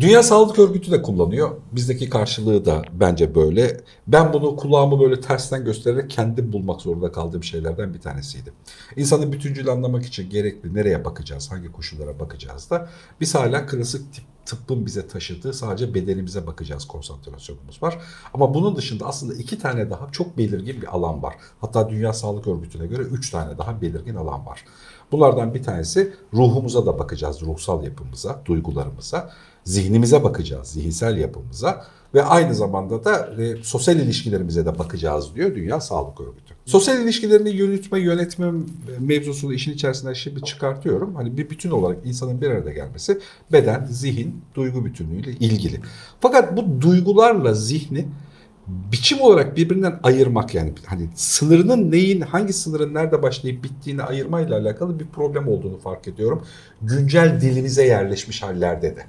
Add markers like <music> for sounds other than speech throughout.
Dünya Sağlık Örgütü de kullanıyor. Bizdeki karşılığı da bence böyle. Ben bunu kulağımı böyle tersten göstererek kendim bulmak zorunda kaldığım şeylerden bir tanesiydi. İnsanı bütüncül anlamak için gerekli nereye bakacağız, hangi koşullara bakacağız da biz hala klasik tip tıbbın bize taşıdığı sadece bedenimize bakacağız konsantrasyonumuz var. Ama bunun dışında aslında iki tane daha çok belirgin bir alan var. Hatta Dünya Sağlık Örgütü'ne göre üç tane daha belirgin alan var. Bunlardan bir tanesi ruhumuza da bakacağız, ruhsal yapımıza, duygularımıza. Zihnimize bakacağız, zihinsel yapımıza ve aynı zamanda da e, sosyal ilişkilerimize de bakacağız diyor Dünya Sağlık Örgütü. Sosyal ilişkilerini yürütme, yönetme mevzusunu işin içerisinden şimdi çıkartıyorum. Hani bir bütün olarak insanın bir arada gelmesi beden, zihin, duygu bütünlüğüyle ilgili. Fakat bu duygularla zihni biçim olarak birbirinden ayırmak yani hani sınırının neyin hangi sınırın nerede başlayıp bittiğini ayırmayla alakalı bir problem olduğunu fark ediyorum. Güncel dilimize yerleşmiş hallerde de.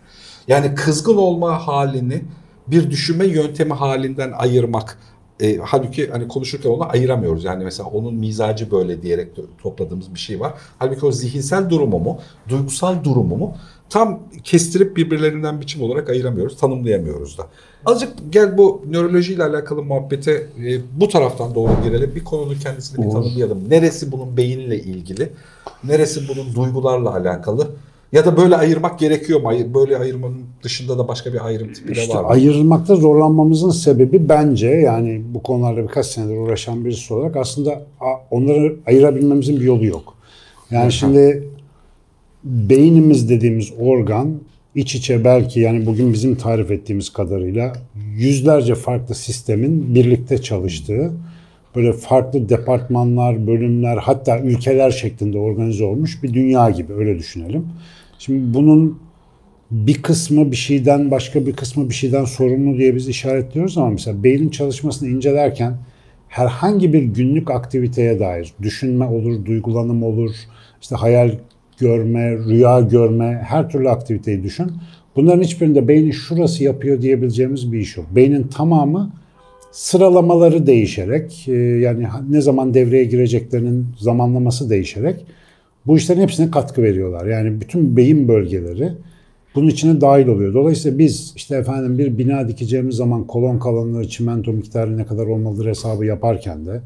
Yani kızgın olma halini bir düşünme yöntemi halinden ayırmak e, halbuki hani konuşurken onu ayıramıyoruz. Yani mesela onun mizacı böyle diyerek topladığımız bir şey var. Halbuki o zihinsel durumu mu, duygusal durumu mu tam kestirip birbirlerinden biçim olarak ayıramıyoruz, tanımlayamıyoruz da. Azıcık gel bu nörolojiyle alakalı muhabbete e, bu taraftan doğru girelim. Bir konunun kendisini bir tanımlayalım. Neresi bunun beyinle ilgili? Neresi bunun duygularla alakalı? Ya da böyle ayırmak gerekiyor mu? Böyle ayırmanın dışında da başka bir ayrım tipi de işte var mı? Ayırmakta zorlanmamızın sebebi bence yani bu konularla birkaç senedir uğraşan birisi olarak aslında onları ayırabilmemizin bir yolu yok. Yani şimdi beynimiz dediğimiz organ iç içe belki yani bugün bizim tarif ettiğimiz kadarıyla yüzlerce farklı sistemin birlikte çalıştığı böyle farklı departmanlar, bölümler hatta ülkeler şeklinde organize olmuş bir dünya gibi öyle düşünelim. Şimdi bunun bir kısmı bir şeyden başka bir kısmı bir şeyden sorumlu diye biz işaretliyoruz ama mesela beynin çalışmasını incelerken herhangi bir günlük aktiviteye dair düşünme olur, duygulanım olur, işte hayal görme, rüya görme, her türlü aktiviteyi düşün. Bunların hiçbirinde beynin şurası yapıyor diyebileceğimiz bir iş yok. Beynin tamamı sıralamaları değişerek, e, yani ne zaman devreye gireceklerinin zamanlaması değişerek bu işlerin hepsine katkı veriyorlar. Yani bütün beyin bölgeleri bunun içine dahil oluyor. Dolayısıyla biz işte efendim bir bina dikeceğimiz zaman kolon kalınlığı, çimento miktarı ne kadar olmalıdır hesabı yaparken de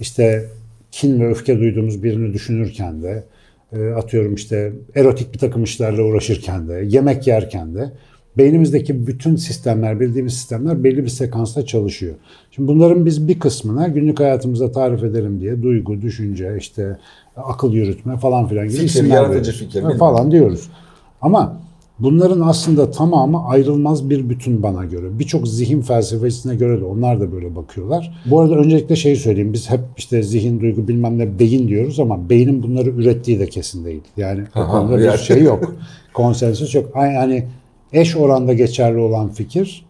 işte kin ve öfke duyduğumuz birini düşünürken de atıyorum işte erotik bir takım işlerle uğraşırken de yemek yerken de beynimizdeki bütün sistemler, bildiğimiz sistemler belli bir sekansta çalışıyor. Şimdi bunların biz bir kısmına günlük hayatımızda tarif edelim diye duygu, düşünce, işte akıl yürütme falan filan gibi fikir, isimler yaratıcı fikir falan diyoruz. Ama bunların aslında tamamı ayrılmaz bir bütün bana göre. Birçok zihin felsefesine göre de onlar da böyle bakıyorlar. Bu arada öncelikle şey söyleyeyim. Biz hep işte zihin, duygu bilmem ne beyin diyoruz ama beynin bunları ürettiği de kesin değil. Yani o konuda bir şey yok. Konsensüs yok. Yani eş oranda geçerli olan fikir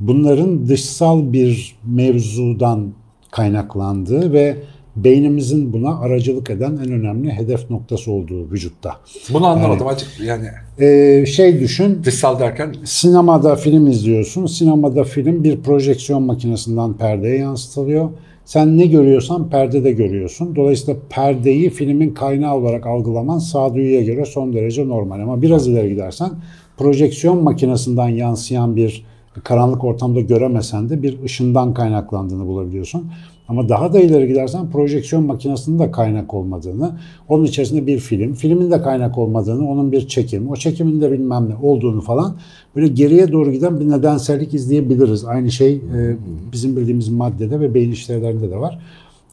bunların dışsal bir mevzudan kaynaklandığı ve beynimizin buna aracılık eden en önemli hedef noktası olduğu vücutta. Bunu anlamadım yani, açık yani. E, şey düşün. Dışsal derken? Sinemada film izliyorsun. Sinemada film bir projeksiyon makinesinden perdeye yansıtılıyor. Sen ne görüyorsan perdede görüyorsun. Dolayısıyla perdeyi filmin kaynağı olarak algılaman sağduyuya göre son derece normal. Ama biraz ileri gidersen projeksiyon makinesinden yansıyan bir karanlık ortamda göremesen de bir ışından kaynaklandığını bulabiliyorsun. Ama daha da ileri gidersen projeksiyon makinesinin de kaynak olmadığını, onun içerisinde bir film, filmin de kaynak olmadığını, onun bir çekim, o çekimin de bilmem ne olduğunu falan böyle geriye doğru giden bir nedensellik izleyebiliriz. Aynı şey e, bizim bildiğimiz maddede ve beyin işlevlerinde de var.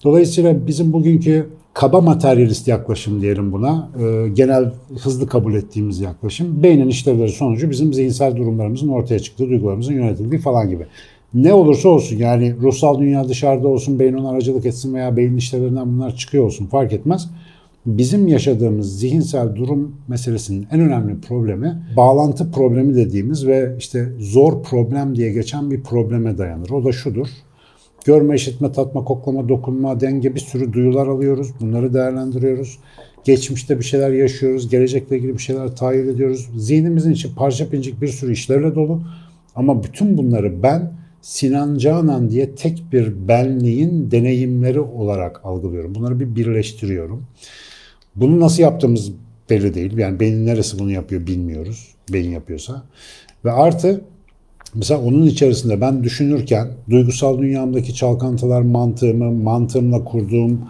Dolayısıyla bizim bugünkü kaba materyalist yaklaşım diyelim buna. E, genel hızlı kabul ettiğimiz yaklaşım. Beynin işlevleri sonucu bizim zihinsel durumlarımızın ortaya çıktığı, duygularımızın yönetildiği falan gibi. Ne olursa olsun yani ruhsal dünya dışarıda olsun, beyin ona aracılık etsin veya beyin işlevlerinden bunlar çıkıyor olsun fark etmez. Bizim yaşadığımız zihinsel durum meselesinin en önemli problemi bağlantı problemi dediğimiz ve işte zor problem diye geçen bir probleme dayanır. O da şudur. Görme, işitme, tatma, koklama, dokunma, denge bir sürü duyular alıyoruz. Bunları değerlendiriyoruz. Geçmişte bir şeyler yaşıyoruz. Gelecekle ilgili bir şeyler tahayyül ediyoruz. Zihnimizin içi parça pincik bir sürü işlerle dolu. Ama bütün bunları ben Sinan Canan diye tek bir benliğin deneyimleri olarak algılıyorum. Bunları bir birleştiriyorum. Bunu nasıl yaptığımız belli değil. Yani beynin neresi bunu yapıyor bilmiyoruz. Beyin yapıyorsa. Ve artı mesela onun içerisinde ben düşünürken duygusal dünyamdaki çalkantılar mantığımı, mantığımla kurduğum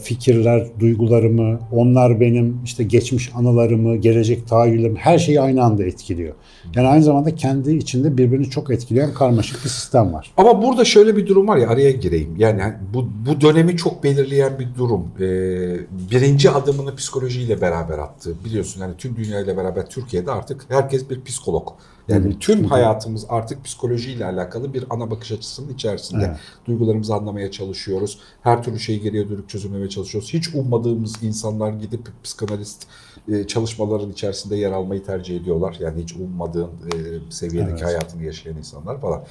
fikirler, duygularımı, onlar benim işte geçmiş anılarımı, gelecek tahayyüllerimi her şeyi aynı anda etkiliyor. Yani aynı zamanda kendi içinde birbirini çok etkileyen karmaşık bir sistem var. Ama burada şöyle bir durum var ya araya gireyim. Yani bu, bu dönemi çok belirleyen bir durum. Ee, birinci adımını psikolojiyle beraber attı. Biliyorsun yani tüm dünyayla beraber Türkiye'de artık herkes bir psikolog. Yani tüm hayatımız artık psikolojiyle alakalı bir ana bakış açısının içerisinde. Evet. Duygularımızı anlamaya çalışıyoruz. Her türlü şeyi geriye dönük çözümlemeye çalışıyoruz. Hiç ummadığımız insanlar gidip psikanalist e, çalışmaların içerisinde yer almayı tercih ediyorlar. Yani hiç ummadığın e, seviyedeki Evet. hayatını yaşayan insanlar falan.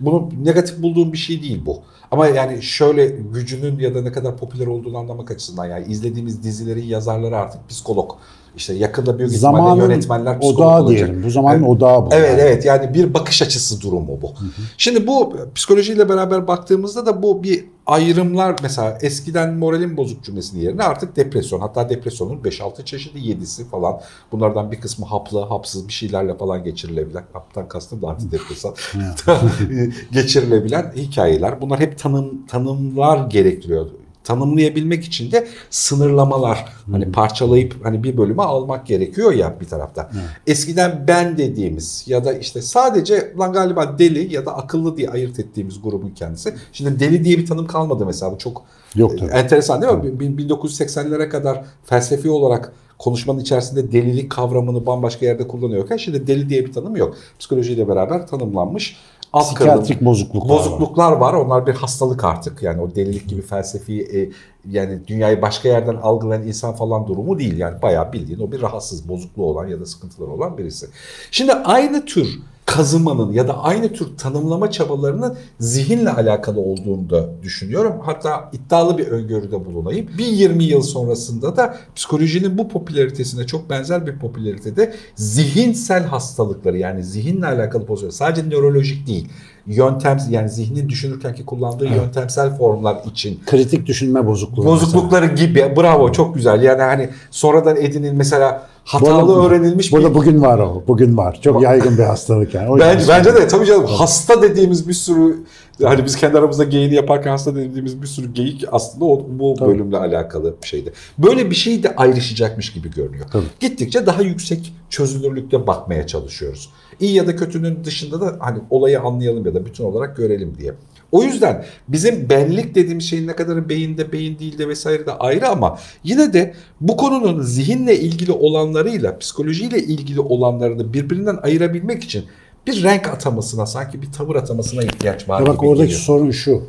Bunu negatif bulduğum bir şey değil bu. Ama yani şöyle gücünün ya da ne kadar popüler olduğunu anlamak açısından yani izlediğimiz dizilerin yazarları artık psikolog. İşte yakında büyük ihtimalle Zamanın yönetmenler psikolog odağı olacak. diyelim. Bu zamanın Evet. odağı bu. Evet yani. evet yani bir bakış açısı durumu bu. Şimdi bu psikolojiyle beraber baktığımızda da bu bir ayrımlar mesela eskiden moralin bozuk cümlesinin yerine artık depresyon hatta depresyonun 5-6 çeşidi 7'si falan. Bunlardan bir kısmı haplı hapsız bir şeylerle falan geçirilebilen haptan kastım da antidepresan <laughs> <laughs> geçirilebilen hikayeler. Bunlar hep tanım tanımlar gerektiriyor tanımlayabilmek için de sınırlamalar hani parçalayıp hani bir bölüme almak gerekiyor ya bir tarafta. Eskiden ben dediğimiz ya da işte sadece lan galiba deli ya da akıllı diye ayırt ettiğimiz grubun kendisi. Şimdi deli diye bir tanım kalmadı mesela bu çok Yok tabii. enteresan değil mi? Bin- 1980'lere kadar felsefi olarak konuşmanın içerisinde delilik kavramını bambaşka yerde kullanıyorken şimdi deli diye bir tanım yok. Psikolojiyle beraber tanımlanmış. alt Psikiyatrik kırılım- bozukluklar var. bozukluklar var. Onlar bir hastalık artık. Yani o delilik gibi felsefi e, yani dünyayı başka yerden algılayan insan falan durumu değil. Yani bayağı bildiğin o bir rahatsız, bozukluğu olan ya da sıkıntıları olan birisi. Şimdi aynı tür kazımanın ya da aynı tür tanımlama çabalarının zihinle alakalı olduğunu da düşünüyorum. Hatta iddialı bir öngörüde bulunayım. Bir 20 yıl sonrasında da psikolojinin bu popülaritesine çok benzer bir popülaritede zihinsel hastalıkları yani zihinle alakalı pozisyon sadece nörolojik değil yöntem yani zihnin düşünürkenki kullandığı yöntemsel formlar için Kritik düşünme bozukluğu. bozuklukları gibi bravo çok güzel yani hani sonradan edinil mesela hatalı Bu öğrenilmiş Burada bir bugün var o. Bugün var. Çok yaygın bir hastalık yani. O Bence, yüzden bence de tabii canım hasta dediğimiz bir sürü hani biz kendi aramızda geyini yaparken hasta dediğimiz bir sürü geyik aslında o, bu Tabii. bölümle alakalı bir şeydi. Böyle bir şey de ayrışacakmış gibi görünüyor. Tabii. Gittikçe daha yüksek çözünürlükte bakmaya çalışıyoruz. İyi ya da kötünün dışında da hani olayı anlayalım ya da bütün olarak görelim diye. O yüzden bizim benlik dediğimiz şeyin ne kadarı beyinde, beyin değil de vesaire de ayrı ama yine de bu konunun zihinle ilgili olanlarıyla, psikolojiyle ilgili olanlarını birbirinden ayırabilmek için bir renk atamasına, sanki bir tavır atamasına ihtiyaç var Ya bak gibi oradaki geliyor. sorun şu.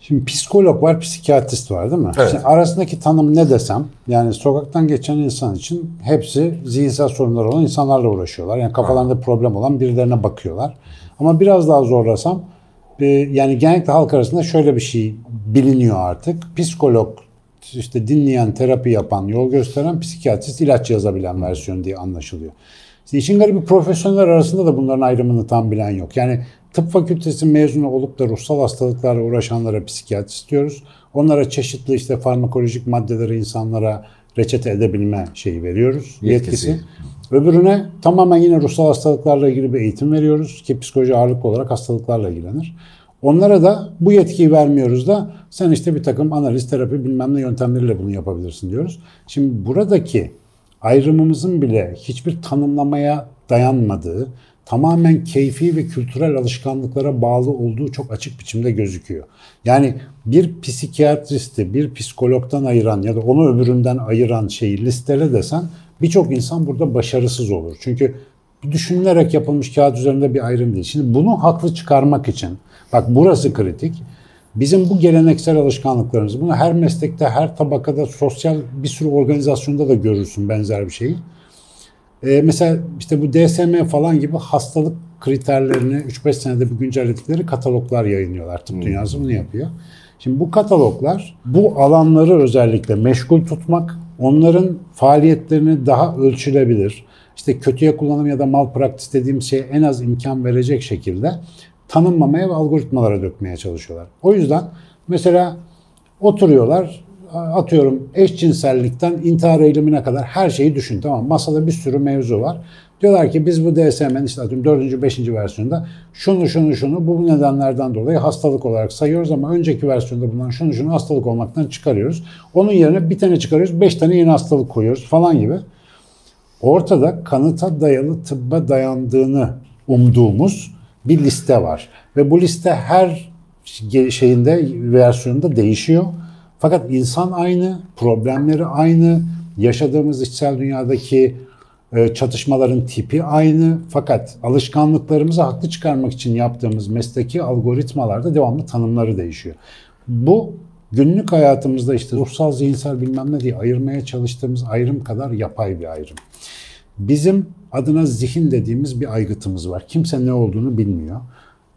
Şimdi psikolog var, psikiyatrist var değil mi? Evet. Şimdi arasındaki tanım ne desem, yani sokaktan geçen insan için hepsi zihinsel sorunlar olan insanlarla uğraşıyorlar. Yani kafalarında problem olan birilerine bakıyorlar. Ama biraz daha zorlasam, yani genellikle halk arasında şöyle bir şey biliniyor artık. Psikolog işte dinleyen, terapi yapan, yol gösteren, psikiyatrist ilaç yazabilen versiyon diye anlaşılıyor. İşte işin garibi profesyoneller arasında da bunların ayrımını tam bilen yok. Yani tıp fakültesi mezunu olup da ruhsal hastalıklarla uğraşanlara psikiyatrist diyoruz. Onlara çeşitli işte farmakolojik maddeleri insanlara reçete edebilme şeyi veriyoruz. Yetkisi. Yetkisi. Öbürüne tamamen yine ruhsal hastalıklarla ilgili bir eğitim veriyoruz ki psikoloji ağırlıklı olarak hastalıklarla ilgilenir. Onlara da bu yetkiyi vermiyoruz da sen işte bir takım analiz, terapi bilmem ne yöntemleriyle bunu yapabilirsin diyoruz. Şimdi buradaki ayrımımızın bile hiçbir tanımlamaya dayanmadığı, tamamen keyfi ve kültürel alışkanlıklara bağlı olduğu çok açık biçimde gözüküyor. Yani bir psikiyatristi bir psikologdan ayıran ya da onu öbüründen ayıran şeyi listele desen birçok insan burada başarısız olur. Çünkü düşünülerek yapılmış kağıt üzerinde bir ayrım değil. Şimdi bunu haklı çıkarmak için, bak burası kritik. Bizim bu geleneksel alışkanlıklarımız, bunu her meslekte, her tabakada, sosyal bir sürü organizasyonda da görürsün benzer bir şeyi. Ee, mesela işte bu DSM falan gibi hastalık kriterlerini 3-5 senede bir güncelledikleri kataloglar yayınlıyorlar. Tıp dünyası bunu yapıyor. Şimdi bu kataloglar bu alanları özellikle meşgul tutmak, onların faaliyetlerini daha ölçülebilir, işte kötüye kullanım ya da malpraktis dediğim şeye en az imkan verecek şekilde tanımlamaya ve algoritmalara dökmeye çalışıyorlar. O yüzden mesela oturuyorlar atıyorum eşcinsellikten intihar eylemine kadar her şeyi düşün tamam masada bir sürü mevzu var. Diyorlar ki biz bu DSM'nin işte atıyorum 4. 5. versiyonda şunu şunu şunu bu nedenlerden dolayı hastalık olarak sayıyoruz ama önceki versiyonda bulunan şunu şunu hastalık olmaktan çıkarıyoruz. Onun yerine bir tane çıkarıyoruz 5 tane yeni hastalık koyuyoruz falan gibi. Ortada kanıta dayalı tıbba dayandığını umduğumuz bir liste var. Ve bu liste her şeyinde versiyonunda değişiyor. Fakat insan aynı, problemleri aynı, yaşadığımız içsel dünyadaki çatışmaların tipi aynı. Fakat alışkanlıklarımızı haklı çıkarmak için yaptığımız mesleki algoritmalarda devamlı tanımları değişiyor. Bu günlük hayatımızda işte ruhsal, zihinsel bilmem ne diye ayırmaya çalıştığımız ayrım kadar yapay bir ayrım. Bizim adına zihin dediğimiz bir aygıtımız var. Kimse ne olduğunu bilmiyor.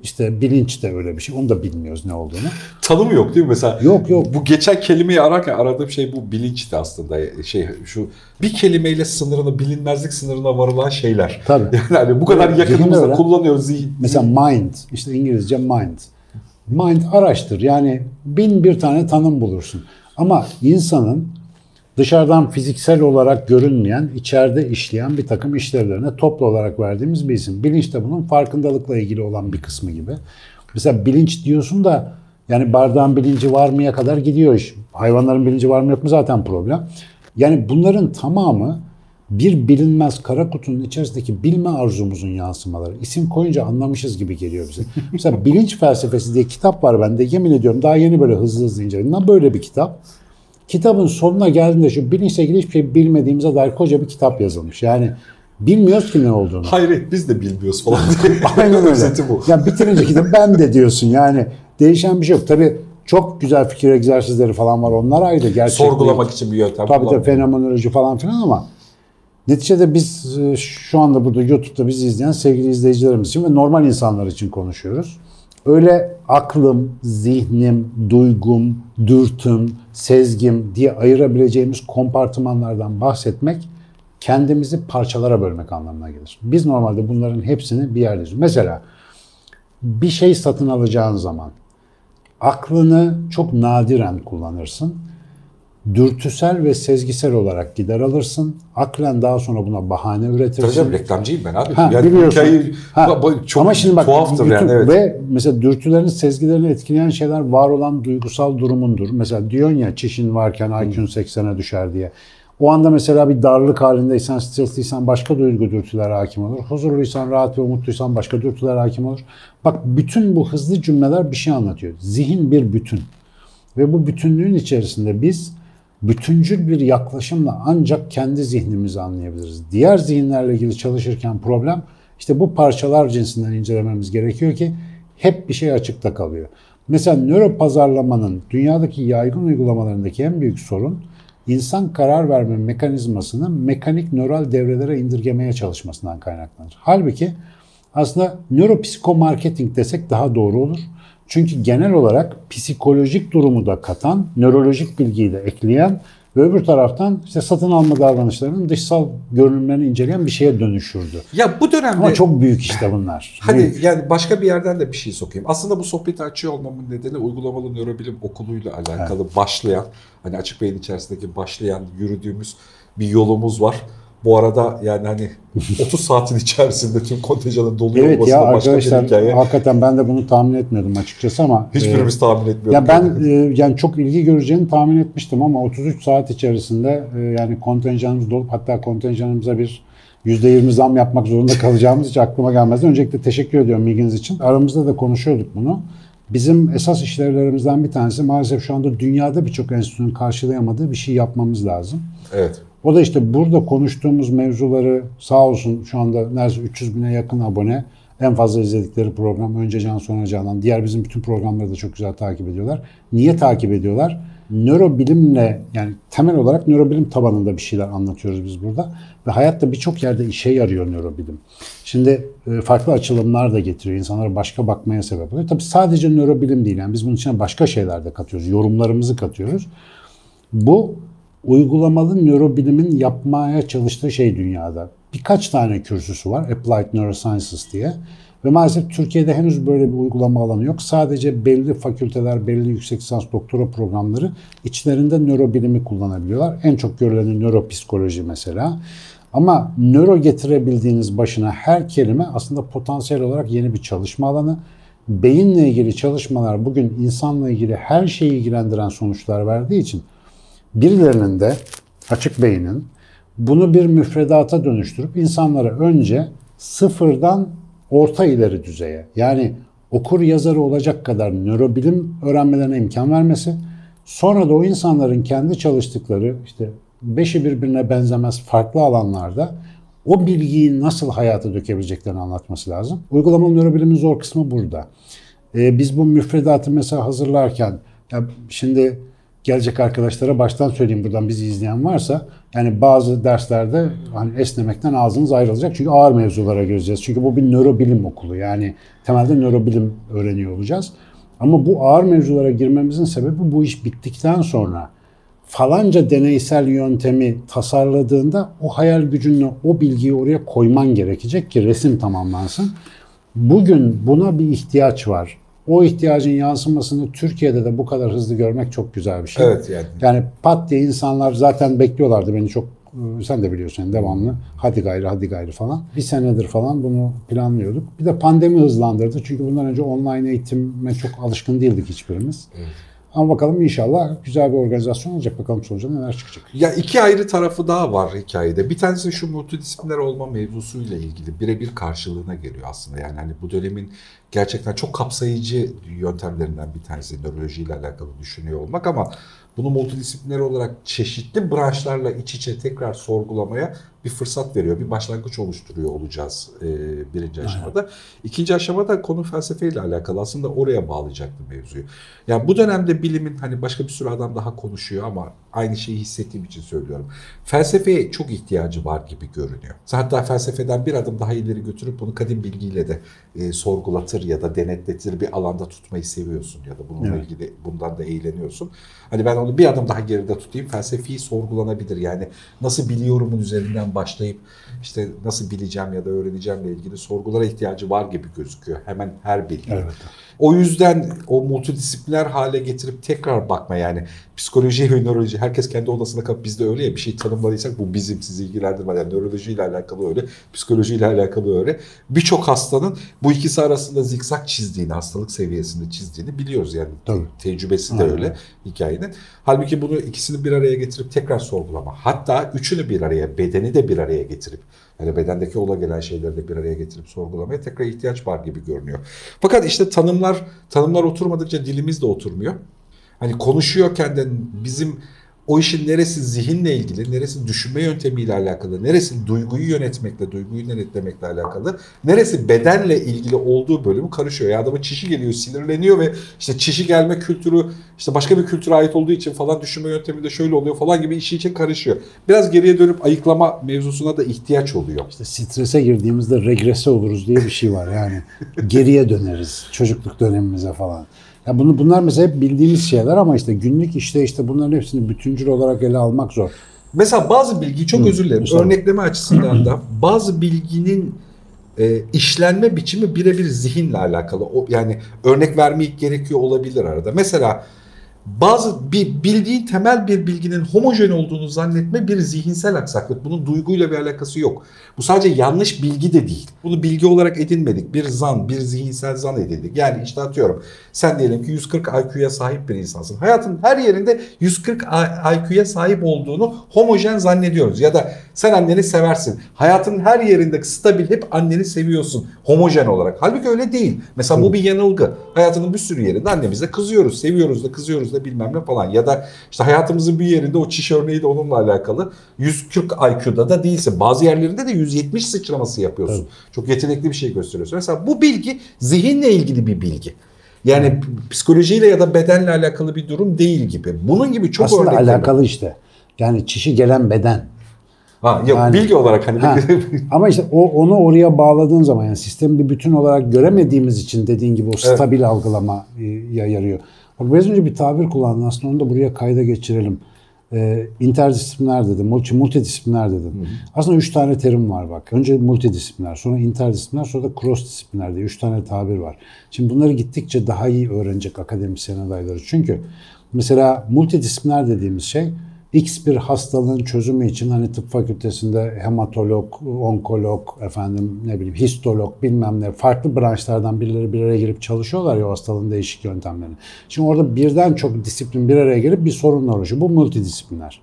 İşte bilinç de öyle bir şey. Onu da bilmiyoruz ne olduğunu. Tanımı yok değil mi mesela? Yok, yok. Bu geçen kelimeyi ararken aradığım şey bu bilinçti aslında. Şey şu bir kelimeyle sınırını bilinmezlik sınırına varılan şeyler. Tabii. <laughs> Yani hani bu kadar yakınımızda kullanıyoruz zihin. Mesela mind, işte İngilizce mind. Mind araştır. Yani bin bir tane tanım bulursun. Ama insanın dışarıdan fiziksel olarak görünmeyen, içeride işleyen bir takım işlevlerine toplu olarak verdiğimiz bir isim. Bilinç de bunun farkındalıkla ilgili olan bir kısmı gibi. Mesela bilinç diyorsun da yani bardağın bilinci var mıya kadar gidiyor iş. Hayvanların bilinci var mı yok mu zaten problem. Yani bunların tamamı bir bilinmez kara kutunun içerisindeki bilme arzumuzun yansımaları. İsim koyunca anlamışız gibi geliyor bize. <laughs> Mesela bilinç felsefesi diye kitap var bende. Yemin ediyorum daha yeni böyle hızlı hızlı inceledim. Böyle bir kitap. Kitabın sonuna geldiğinde şu bilinçle ilgili hiçbir şey bilmediğimize dair koca bir kitap yazılmış. Yani bilmiyoruz ki ne olduğunu. Hayret biz de bilmiyoruz falan. <laughs> Aynen öyle. Özeti bu. Ya bitirince kitap ben de diyorsun yani. Değişen bir şey yok. Tabii çok güzel fikir egzersizleri falan var. Onlar ayrı. Gerçek Sorgulamak değil. için bir yöntem Tabii de kullanmıyor. fenomenoloji falan filan ama neticede biz e, şu anda burada YouTube'da bizi izleyen sevgili izleyicilerimiz için ve normal insanlar için konuşuyoruz. Öyle aklım, zihnim, duygum, dürtüm, sezgim diye ayırabileceğimiz kompartımanlardan bahsetmek kendimizi parçalara bölmek anlamına gelir. Biz normalde bunların hepsini bir yerde. Mesela bir şey satın alacağın zaman aklını çok nadiren kullanırsın. Dürtüsel ve sezgisel olarak gider alırsın. Aklen daha sonra buna bahane Tabii üretirsin. canım, reklamcıyım ben abi. Ha, yani biliyorsun. hikayeyi- Ha, çok Ama şimdi bak tuhaftır bütün- yani. Evet. ve mesela dürtülerini, sezgilerini etkileyen şeyler var olan duygusal durumundur. Mesela diyorsun ya çişin varken IQ'un 80'e düşer diye. O anda mesela bir darlık halindeysen, stresliysen başka duygu dürtüler hakim olur. Huzurluysan, rahat ve umutluysan başka dürtüler hakim olur. Bak bütün bu hızlı cümleler bir şey anlatıyor. Zihin bir bütün. Ve bu bütünlüğün içerisinde biz bütüncül bir yaklaşımla ancak kendi zihnimizi anlayabiliriz. Diğer zihinlerle ilgili çalışırken problem işte bu parçalar cinsinden incelememiz gerekiyor ki hep bir şey açıkta kalıyor. Mesela nöro pazarlamanın dünyadaki yaygın uygulamalarındaki en büyük sorun insan karar verme mekanizmasını mekanik nöral devrelere indirgemeye çalışmasından kaynaklanır. Halbuki aslında nöropsikomarketing desek daha doğru olur. Çünkü genel olarak psikolojik durumu da katan, nörolojik bilgiyi de ekleyen ve öbür taraftan işte satın alma davranışlarının dışsal görünümlerini inceleyen bir şeye dönüşürdü. Ya bu dönemde Ama çok büyük işte bunlar. <laughs> Hadi Büyük. yani başka bir yerden de bir şey sokayım. Aslında bu sohbeti açıyor olmamın nedeni uygulamalı nörobilim okuluyla alakalı başlayan, hani açık beyin içerisindeki başlayan yürüdüğümüz bir yolumuz var. Bu arada yani hani <laughs> 30 saatin içerisinde tüm kontenjanın doluyor Evet olması ya da başka bir hikaye. hakikaten ben de bunu tahmin etmiyordum açıkçası ama e, Hiçbirimiz tahmin etmiyorduk. Ya ben <laughs> e, yani çok ilgi göreceğini tahmin etmiştim ama 33 saat içerisinde e, yani kontenjanımız dolup hatta kontenjanımıza bir %20 zam yapmak zorunda kalacağımız hiç aklıma gelmezdi. Öncelikle teşekkür ediyorum bilginiz için. Aramızda da konuşuyorduk bunu. Bizim esas işlevlerimizden bir tanesi maalesef şu anda dünyada birçok enstitünün karşılayamadığı bir şey yapmamız lazım. Evet. O da işte burada konuştuğumuz mevzuları sağ olsun şu anda neredeyse 300 bine yakın abone. En fazla izledikleri program Önce Can Sonra Canan. Diğer bizim bütün programları da çok güzel takip ediyorlar. Niye takip ediyorlar? Nörobilimle yani temel olarak nörobilim tabanında bir şeyler anlatıyoruz biz burada. Ve hayatta birçok yerde işe yarıyor nörobilim. Şimdi e, farklı açılımlar da getiriyor. İnsanlara başka bakmaya sebep oluyor. Tabii sadece nörobilim değil. Yani biz bunun içine başka şeyler de katıyoruz. Yorumlarımızı katıyoruz. Bu uygulamalı nörobilimin yapmaya çalıştığı şey dünyada. Birkaç tane kürsüsü var. Applied Neurosciences diye. Ve maalesef Türkiye'de henüz böyle bir uygulama alanı yok. Sadece belli fakülteler, belli yüksek lisans doktora programları içlerinde nörobilimi kullanabiliyorlar. En çok görüleni nöropsikoloji mesela. Ama nöro getirebildiğiniz başına her kelime aslında potansiyel olarak yeni bir çalışma alanı. Beyinle ilgili çalışmalar bugün insanla ilgili her şeyi ilgilendiren sonuçlar verdiği için birilerinin de açık beynin bunu bir müfredata dönüştürüp insanlara önce sıfırdan orta ileri düzeye yani okur yazarı olacak kadar nörobilim öğrenmelerine imkan vermesi, sonra da o insanların kendi çalıştıkları işte beşi birbirine benzemez farklı alanlarda o bilgiyi nasıl hayata dökebileceklerini anlatması lazım. Uygulamalı nörobilimin zor kısmı burada. Ee, biz bu müfredatı mesela hazırlarken ya şimdi gelecek arkadaşlara baştan söyleyeyim buradan bizi izleyen varsa yani bazı derslerde hani esnemekten ağzınız ayrılacak çünkü ağır mevzulara gireceğiz. Çünkü bu bir nörobilim okulu yani temelde nörobilim öğreniyor olacağız. Ama bu ağır mevzulara girmemizin sebebi bu iş bittikten sonra falanca deneysel yöntemi tasarladığında o hayal gücünle o bilgiyi oraya koyman gerekecek ki resim tamamlansın. Bugün buna bir ihtiyaç var. O ihtiyacın yansımasını Türkiye'de de bu kadar hızlı görmek çok güzel bir şey. Evet yani. Yani pat diye insanlar zaten bekliyorlardı beni çok e, sen de biliyorsun devamlı hadi gayrı hadi gayrı falan. Bir senedir falan bunu planlıyorduk. Bir de pandemi hızlandırdı çünkü bundan önce online eğitime çok alışkın değildik hiçbirimiz. Ama bakalım inşallah güzel bir organizasyon olacak. Bakalım sonuca neler çıkacak. Ya iki ayrı tarafı daha var hikayede. Bir tanesi şu multidisipliner olma mevzusuyla ilgili birebir karşılığına geliyor aslında. Yani hani bu dönemin gerçekten çok kapsayıcı yöntemlerinden bir tanesi nörolojiyle alakalı düşünüyor olmak ama bunu multidisipliner olarak çeşitli branşlarla iç içe tekrar sorgulamaya bir fırsat veriyor. Bir başlangıç oluşturuyor olacağız e, birinci aşamada. İkinci aşamada konu felsefeyle alakalı. Aslında oraya bağlayacaktım mevzuyu. Yani bu dönemde bilimin hani başka bir sürü adam daha konuşuyor ama aynı şeyi hissettiğim için söylüyorum. Felsefeye çok ihtiyacı var gibi görünüyor. Hatta felsefeden bir adım daha ileri götürüp bunu kadim bilgiyle de e, sorgulatır ya da denetletir bir alanda tutmayı seviyorsun ya da bununla Evet. ilgili bundan da eğleniyorsun. Hani ben onu bir adım daha geride tutayım. Felsefi sorgulanabilir. Yani nasıl biliyorumun üzerinden başlayıp işte nasıl bileceğim ya da öğreneceğimle ilgili sorgulara ihtiyacı var gibi gözüküyor. Hemen her bilgi. Evet. O yüzden o multidisipliner hale getirip tekrar bakma yani psikoloji ve <laughs> nöroloji herkes kendi odasına kalıp bizde öyle ya bir şey tanımladıysak bu bizim sizi ilgilendirmez. Yani nörolojiyle alakalı öyle, psikolojiyle alakalı öyle. Birçok hastanın bu ikisi arasında zikzak çizdiğini, hastalık seviyesinde çizdiğini biliyoruz yani. Tabii. Tecrübesi de Aynen. öyle hikayenin. Halbuki bunu ikisini bir araya getirip tekrar sorgulama. Hatta üçünü bir araya, bedeni de bir araya getirip yani bedendeki ola gelen şeyleri de bir araya getirip sorgulamaya tekrar ihtiyaç var gibi görünüyor. Fakat işte tanımlar tanımlar oturmadıkça dilimiz de oturmuyor. Hani konuşuyorken de bizim o işin neresi zihinle ilgili, neresi düşünme yöntemiyle alakalı, neresi duyguyu yönetmekle, duyguyu denetlemekle alakalı, neresi bedenle ilgili olduğu bölümü karışıyor. Ya adamın çişi geliyor, sinirleniyor ve işte çişi gelme kültürü işte başka bir kültüre ait olduğu için falan düşünme yöntemi de şöyle oluyor falan gibi işi içe karışıyor. Biraz geriye dönüp ayıklama mevzusuna da ihtiyaç oluyor. İşte strese girdiğimizde regrese oluruz diye bir şey var. Yani geriye döneriz çocukluk dönemimize falan. Ya bunu bunlar mesela hep bildiğimiz şeyler ama işte günlük işte işte bunların hepsini bütüncül olarak ele almak zor. Mesela bazı bilgi çok özür dilerim. Örnekleme açısından da <clears throat> bazı bilginin e, işlenme biçimi birebir zihinle alakalı. O, yani örnek vermek gerekiyor olabilir arada. Mesela bazı bir bildiğin temel bir bilginin homojen olduğunu zannetme bir zihinsel aksaklık. Bunun duyguyla bir alakası yok. Bu sadece yanlış bilgi de değil. Bunu bilgi olarak edinmedik. Bir zan, bir zihinsel zan edindik. Yani işte atıyorum sen diyelim ki 140 IQ'ya sahip bir insansın. Hayatın her yerinde 140 IQ'ya sahip olduğunu homojen zannediyoruz. Ya da sen anneni seversin. Hayatın her yerinde stabil hep anneni seviyorsun homojen olarak. Halbuki öyle değil. Mesela bu bir yanılgı. Hayatının bir sürü yerinde annemize kızıyoruz, seviyoruz da kızıyoruz da bilmem ne falan. Ya da işte hayatımızın bir yerinde o çiş örneği de onunla alakalı. 140 IQ'da da değilsin. Bazı yerlerinde de 170 sıçraması yapıyorsun. Çok yetenekli bir şey gösteriyorsun. Mesela bu bilgi zihinle ilgili bir bilgi. Yani psikolojiyle ya da bedenle alakalı bir durum değil gibi. Bunun gibi çok Aslında var. alakalı işte. Yani çişi gelen beden. Ha, yok, Yani- bilgi olarak hani Ha, <laughs> ama işte o onu oraya bağladığın zaman yani sistemi bir bütün olarak göremediğimiz için dediğin gibi o stabil algılama e, ya yarıyor. Bak biraz önce bir tabir kullandın aslında onu da buraya kayda geçirelim. Ee, interdisipliner dedim, multi, multidisipliner dedim. Aslında üç tane terim var bak. Önce multidisipliner, sonra interdisipliner, sonra da cross disipliner diye üç tane tabir var. Şimdi bunları gittikçe daha iyi öğrenecek akademisyen adayları. Çünkü mesela multidisipliner dediğimiz şey X bir hastalığın çözümü için hani tıp fakültesinde hematolog, onkolog, efendim ne bileyim histolog bilmem ne farklı branşlardan birileri bir araya girip çalışıyorlar ya o hastalığın değişik yöntemlerini. Şimdi orada birden çok disiplin bir araya gelip bir sorunla uğraşıyor. Bu multidisipliner.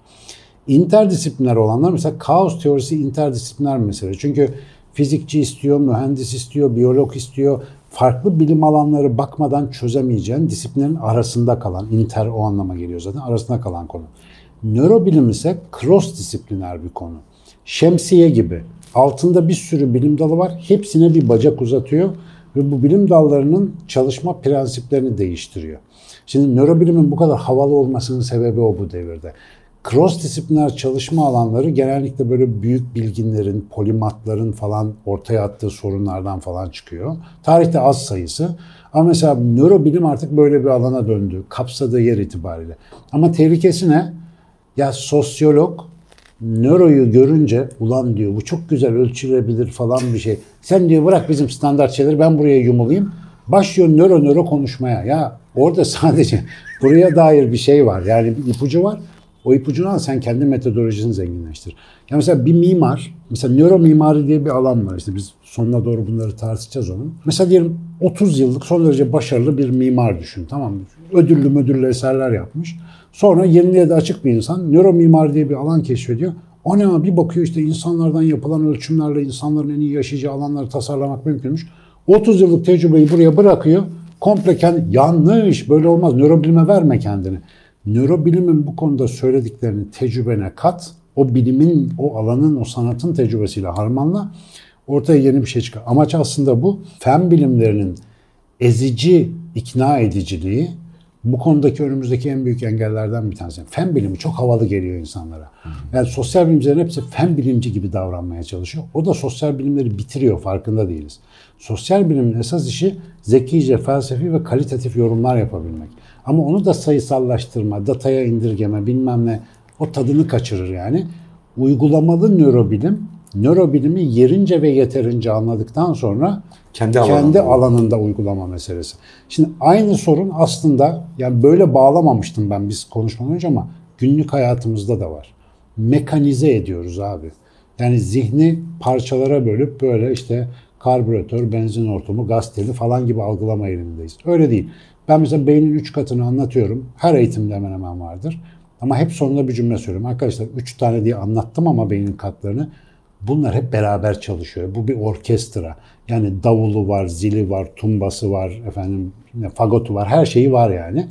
İnterdisipliner olanlar mesela kaos teorisi interdisipliner mesele. Çünkü fizikçi istiyor, mühendis istiyor, biyolog istiyor. Farklı bilim alanları bakmadan çözemeyeceğin disiplinlerin arasında kalan, inter o anlama geliyor zaten, arasında kalan konu. Nörobilim ise cross disipliner bir konu. Şemsiye gibi. Altında bir sürü bilim dalı var. Hepsine bir bacak uzatıyor ve bu bilim dallarının çalışma prensiplerini değiştiriyor. Şimdi nörobilimin bu kadar havalı olmasının sebebi o bu devirde. Cross disipliner çalışma alanları genellikle böyle büyük bilginlerin, polimatların falan ortaya attığı sorunlardan falan çıkıyor. Tarihte az sayısı. Ama mesela nörobilim artık böyle bir alana döndü. Kapsadığı yer itibariyle. Ama tehlikesi ne? Ya sosyolog nöroyu görünce ulan diyor bu çok güzel ölçülebilir falan bir şey. Sen diyor bırak bizim standart şeyleri ben buraya yumulayım. Başlıyor nöro nöro konuşmaya. Ya orada <laughs> sadece buraya dair bir şey var. Yani bir ipucu var. O ipucunu al sen kendi metodolojini zenginleştir. Ya mesela bir mimar, mesela nöro mimari diye bir alan var. İşte biz sonuna doğru bunları tartışacağız onun. Mesela diyelim 30 yıllık son derece başarılı bir mimar düşün tamam mı? Ödüllü müdürlü eserler yapmış. Sonra yeniliğe de açık bir insan nöro mimari diye bir alan keşfediyor. O ne ama bir bakıyor işte insanlardan yapılan ölçümlerle insanların en iyi yaşayacağı alanları tasarlamak mümkünmüş. 30 yıllık tecrübeyi buraya bırakıyor. Komple kendi yanlış böyle olmaz. Nörobilime verme kendini. Nörobilimin bu konuda söylediklerini tecrübene kat. O bilimin, o alanın, o sanatın tecrübesiyle harmanla. Ortaya yeni bir şey çıkar. Amaç aslında bu. Fen bilimlerinin ezici, ikna ediciliği bu konudaki önümüzdeki en büyük engellerden bir tanesi. Fen bilimi çok havalı geliyor insanlara. Yani sosyal bilimcilerin hepsi fen bilimci gibi davranmaya çalışıyor. O da sosyal bilimleri bitiriyor farkında değiliz. Sosyal bilimin esas işi zekice, felsefi ve kalitatif yorumlar yapabilmek. Ama onu da sayısallaştırma, dataya indirgeme bilmem ne o tadını kaçırır yani. Uygulamalı nörobilim, nörobilimi yerince ve yeterince anladıktan sonra Kendi kendi alanında. alanında uygulama meselesi. Şimdi aynı sorun aslında yani böyle bağlamamıştım ben biz konuşmadan önce ama günlük hayatımızda da var. Mekanize ediyoruz abi. Yani zihni parçalara bölüp böyle işte karbüratör, benzin ortamı, gaz teli falan gibi algılama eğilimindeyiz. Öyle değil. Ben mesela beynin üç katını anlatıyorum. Her eğitimde hemen hemen vardır. Ama hep sonunda bir cümle söylüyorum. Arkadaşlar üç tane diye anlattım ama beynin katlarını. Bunlar hep beraber çalışıyor. Bu bir orkestra. Yani davulu var, zili var, tumbası var, efendim fagotu var, her şeyi var yani.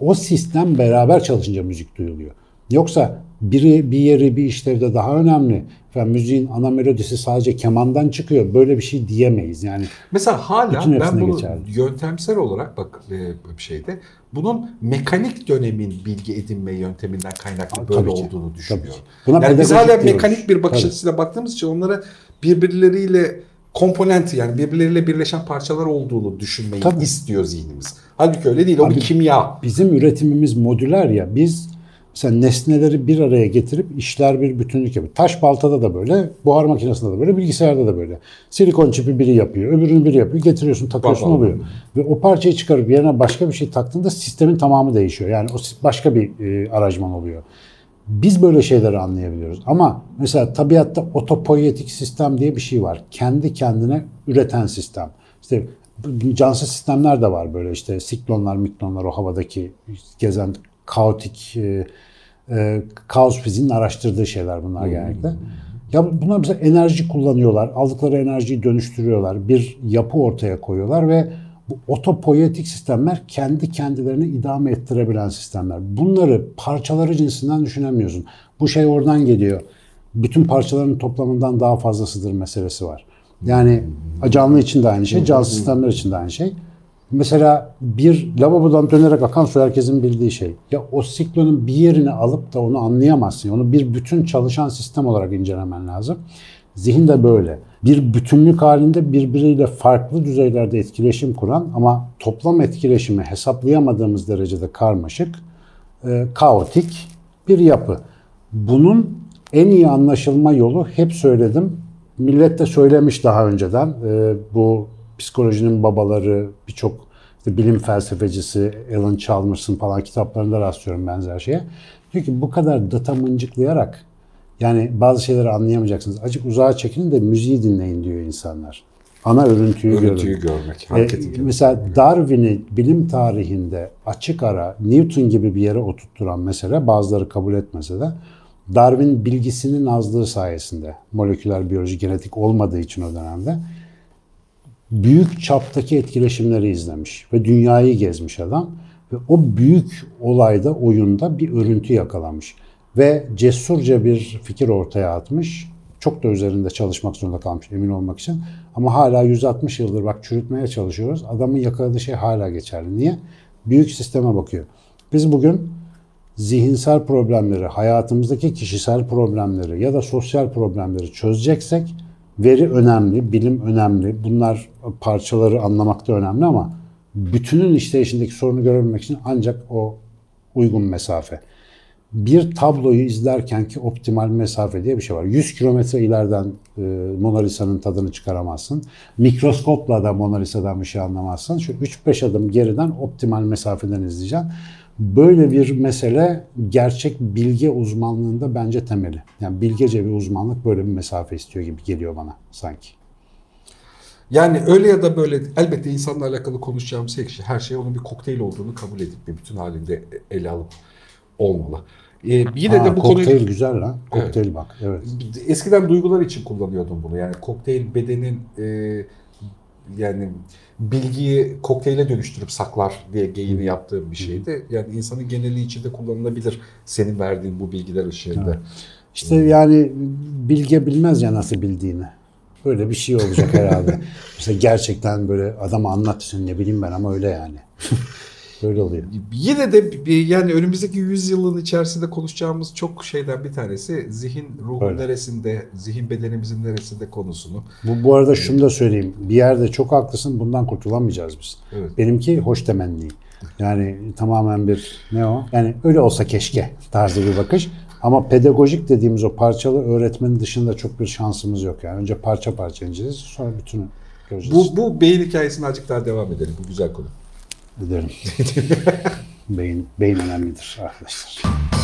O sistem beraber çalışınca müzik duyuluyor. Yoksa biri bir yeri bir işlevde daha önemli. Efendim, müziğin ana melodisi sadece kemandan çıkıyor. Böyle bir şey diyemeyiz. Yani Mesela hala ben bunu geçerli. yöntemsel olarak bak e, bir şeyde bunun mekanik dönemin bilgi edinme yönteminden kaynaklı Aa, böyle tabii ki, olduğunu tabii düşünüyorum. ki. Buna yani biz hala diyoruz. mekanik bir bakış Tabii. açısıyla baktığımız için onlara birbirleriyle komponenti yani birbirleriyle birleşen parçalar olduğunu düşünmeyi Tabii. istiyor zihnimiz. Halbuki öyle değil. O Abi, bir kimya. bizim üretimimiz modüler ya. Biz mesela nesneleri bir araya getirip işler bir bütünlük yapıyor. Taş baltada da böyle, buhar makinesinde de böyle, bilgisayarda da böyle. Silikon çipi biri yapıyor, öbürünü biri yapıyor. Getiriyorsun, takıyorsun bak. oluyor. Ve o parçayı çıkarıp yerine başka bir şey taktığında sistemin tamamı değişiyor. Yani o başka bir e, aracman oluyor. Biz böyle şeyleri anlayabiliyoruz. Ama mesela tabiatta otopoietik sistem diye bir şey var. Kendi kendine üreten sistem. İşte cansız sistemler de var böyle işte siklonlar, miklonlar o havadaki gezen kaotik e, e, kaos fiziğinin araştırdığı şeyler bunlar genellikle. Ya bunlar mesela enerji kullanıyorlar. Aldıkları enerjiyi dönüştürüyorlar. Bir yapı ortaya koyuyorlar ve bu otopoietik sistemler kendi kendilerini idame ettirebilen sistemler. Bunları parçaları cinsinden düşünemiyorsun. Bu şey oradan geliyor. Bütün parçaların toplamından daha fazlasıdır meselesi var. Yani canlı için de aynı şey, cansız sistemler için de aynı şey. Mesela bir lavabodan dönerek akan su herkesin bildiği şey. Ya o siklonun bir yerini alıp da onu anlayamazsın. Onu bir bütün çalışan sistem olarak incelemen lazım. Zihin de böyle. Bir bütünlük halinde birbiriyle farklı düzeylerde etkileşim kuran ama toplam etkileşimi hesaplayamadığımız derecede karmaşık, e, kaotik bir yapı. Bunun en iyi anlaşılma yolu hep söyledim. Millet de söylemiş daha önceden. E, bu psikolojinin babaları, birçok işte bilim felsefecisi, Alan Chalmers'ın falan kitaplarında rastlıyorum benzer şeye. Diyor ki bu kadar data mıncıklayarak yani bazı şeyleri anlayamayacaksınız. Acık uzağa çekinin de müziği dinleyin diyor insanlar. Ana örüntüyü, görün. Örüntüyü görmek. E, kendisi. mesela Darwin'i bilim tarihinde açık ara Newton gibi bir yere oturtturan mesele bazıları kabul etmese de Darwin bilgisinin azlığı sayesinde moleküler biyoloji genetik olmadığı için o dönemde büyük çaptaki etkileşimleri izlemiş ve dünyayı gezmiş adam ve o büyük olayda oyunda bir örüntü yakalamış ve cesurca bir fikir ortaya atmış. Çok da üzerinde çalışmak zorunda kalmış emin olmak için. Ama hala 160 yıldır bak çürütmeye çalışıyoruz. Adamın yakaladığı şey hala geçerli. Niye? Büyük sisteme bakıyor. Biz bugün zihinsel problemleri, hayatımızdaki kişisel problemleri ya da sosyal problemleri çözeceksek veri önemli, bilim önemli. Bunlar parçaları anlamakta önemli ama bütünün işleyişindeki sorunu görebilmek için ancak o uygun mesafe. Bir tabloyu izlerken ki optimal mesafe diye bir şey var. 100 kilometre ileriden e, Mona Lisa'nın tadını çıkaramazsın. Mikroskopla da Mona Lisa'dan bir şey anlamazsın. Şu 3-5 adım geriden optimal mesafeden izleyeceksin. Böyle bir mesele gerçek bilge uzmanlığında bence temeli. Yani bilgece bir uzmanlık böyle bir mesafe istiyor gibi geliyor bana sanki. Yani öyle ya da böyle elbette insanla alakalı konuşacağımız her şey, her şey onun bir kokteyl olduğunu kabul edip bir bütün halinde ele alıp olmalı. Ee, yine Aa, de bu kokteyl konuyu güzel lan. Kokteyl bak. Evet. eskiden duygular için kullanıyordum bunu. Yani kokteyl bedenin e, yani bilgiyi kokteyle dönüştürüp saklar diye geyini yaptığım bir şeydi. Yani insanın geneli içinde kullanılabilir senin verdiğin bu bilgiler ışığında. İşte yani bilge bilmez ya nasıl bildiğini. Böyle bir şey olacak herhalde. <laughs> Mesela gerçekten böyle adama anlatırsın ne bileyim ben ama öyle yani. <laughs> böyle oluyor. Yine de yani önümüzdeki 100 yılın içerisinde konuşacağımız çok şeyden bir tanesi zihin ruhun Öyle. neresinde, zihin bedenimizin neresinde konusunu. Bu, bu arada şunu da söyleyeyim. Bir yerde çok haklısın. Bundan kurtulamayacağız biz. Evet. Benimki hoş temenni. Yani tamamen bir ne o? Yani öyle olsa keşke tarzı bir bakış. Ama pedagojik dediğimiz o parçalı öğretmenin dışında çok bir şansımız yok. Yani önce parça parça ineceğiz. Sonra bütünü göreceğiz. Bu, bu beyin hikayesine azıcık daha devam edelim. Bu güzel konu. Ederim. <laughs> beyin, beyin önemlidir arkadaşlar.